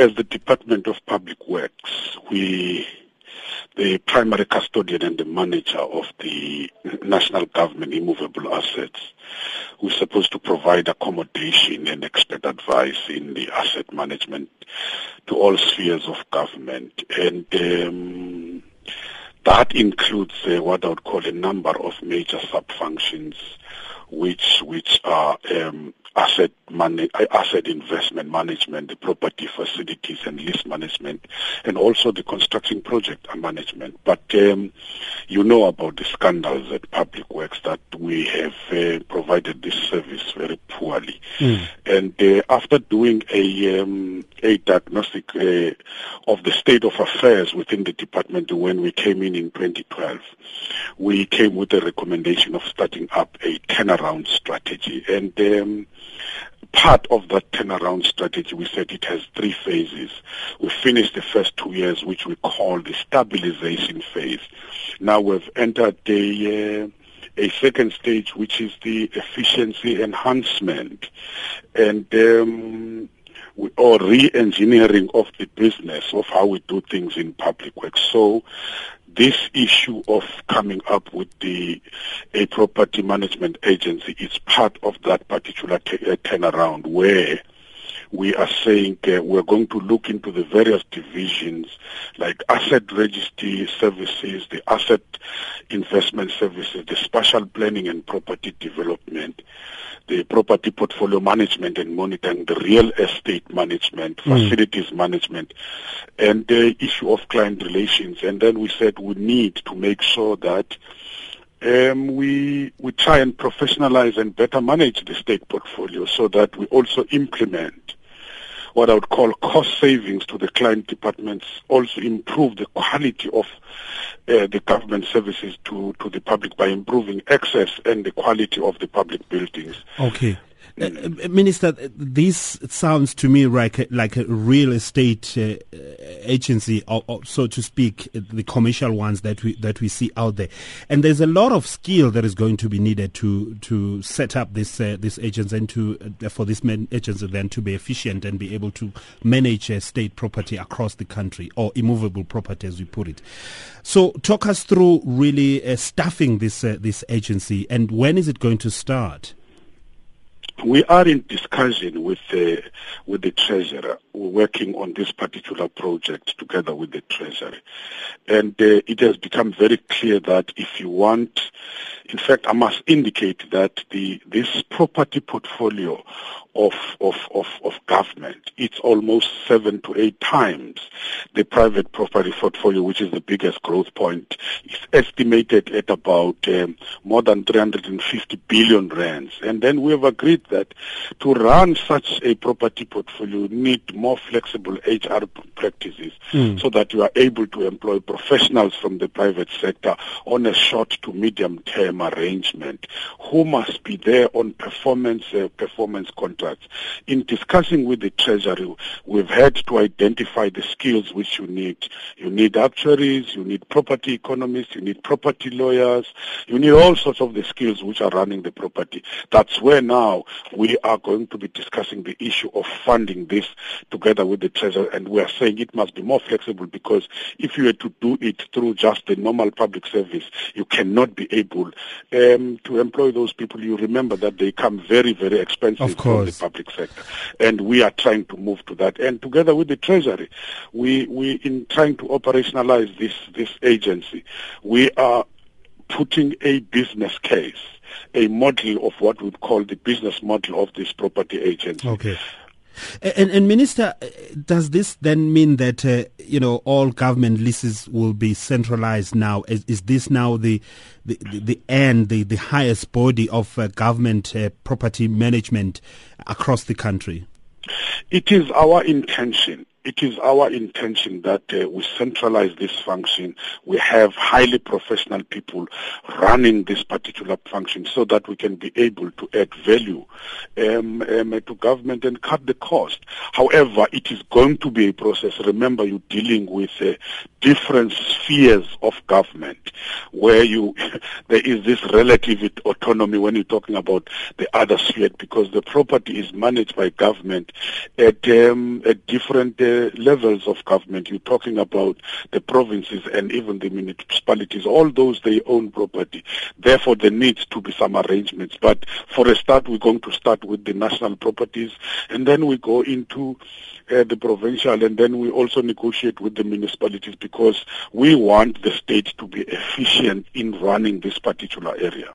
as the Department of Public Works, we the primary custodian and the manager of the national government immovable assets. We're supposed to provide accommodation and expert advice in the asset management to all spheres of government. And um, that includes uh, what I would call a number of major sub-functions which which are um, asset asset investment management, the property facilities and lease management, and also the construction project management. But um, you know about the scandals at Public Works that we have uh, provided this service very poorly. Mm. And uh, after doing a um, a diagnostic uh, of the state of affairs within the department when we came in in 2012, we came with a recommendation of starting up a turnaround strategy. And um, part of that turnaround strategy, we said it has three phases. We finished the first two years, which we call the stabilization phase. Now we've entered a, uh, a second stage, which is the efficiency enhancement and um, or re-engineering of the business of how we do things in public works. So this issue of coming up with the a property management agency is part of that particular t- uh, turnaround where we are saying uh, we're going to look into the various divisions like asset registry services, the asset investment services, the spatial planning and property development, the property portfolio management and monitoring, the real estate management, mm. facilities management, and the issue of client relations. And then we said we need to make sure that um, we we try and professionalize and better manage the state portfolio so that we also implement what I would call cost savings to the client departments, also improve the quality of uh, the government services to, to the public by improving access and the quality of the public buildings. Okay. Uh, uh, Minister, this sounds to me like a, like a real estate uh, agency, or, or, so to speak, the commercial ones that we that we see out there. And there's a lot of skill that is going to be needed to to set up this uh, this agency and to uh, for this agency then to be efficient and be able to manage state property across the country or immovable property, as we put it. So, talk us through really uh, staffing this this agency and when is it going to start? We are in discussion with the with the treasurer. We're working on this particular project together with the treasury, and uh, it has become very clear that if you want, in fact, I must indicate that the this property portfolio of, of, of, of government. It's almost seven to eight times the private property portfolio, which is the biggest growth point. It's estimated at about um, more than 350 billion rands. And then we have agreed that to run such a property portfolio, you need more flexible HR practices mm. so that you are able to employ professionals from the private sector on a short to medium term arrangement who must be there on performance uh, performance contracts. In discussing with the Treasury, we've had to identify the skills which you need. You need actuaries, you need property economists, you need property lawyers, you need all sorts of the skills which are running the property. That's where now we are going to be discussing the issue of funding this together with the Treasury, and we are saying it must be more flexible because if you were to do it through just the normal public service, you cannot be able um, to employ those people. You remember that they come very, very expensive. Of course the public sector. And we are trying to move to that. And together with the Treasury, we, we in trying to operationalize this, this agency, we are putting a business case, a model of what we would call the business model of this property agency. Okay. And, and, Minister, does this then mean that uh, you know all government leases will be centralized now? Is, is this now the the, the end, the, the highest body of uh, government uh, property management across the country? It is our intention it is our intention that uh, we centralize this function. We have highly professional people running this particular function so that we can be able to add value um, um, to government and cut the cost. However, it is going to be a process. Remember, you're dealing with uh, different spheres of government where you there is this relative autonomy when you're talking about the other sphere because the property is managed by government at, um, at different uh, levels of government, you're talking about the provinces and even the municipalities, all those they own property. Therefore, there needs to be some arrangements. But for a start, we're going to start with the national properties, and then we go into uh, the provincial, and then we also negotiate with the municipalities because we want the state to be efficient in running this particular area.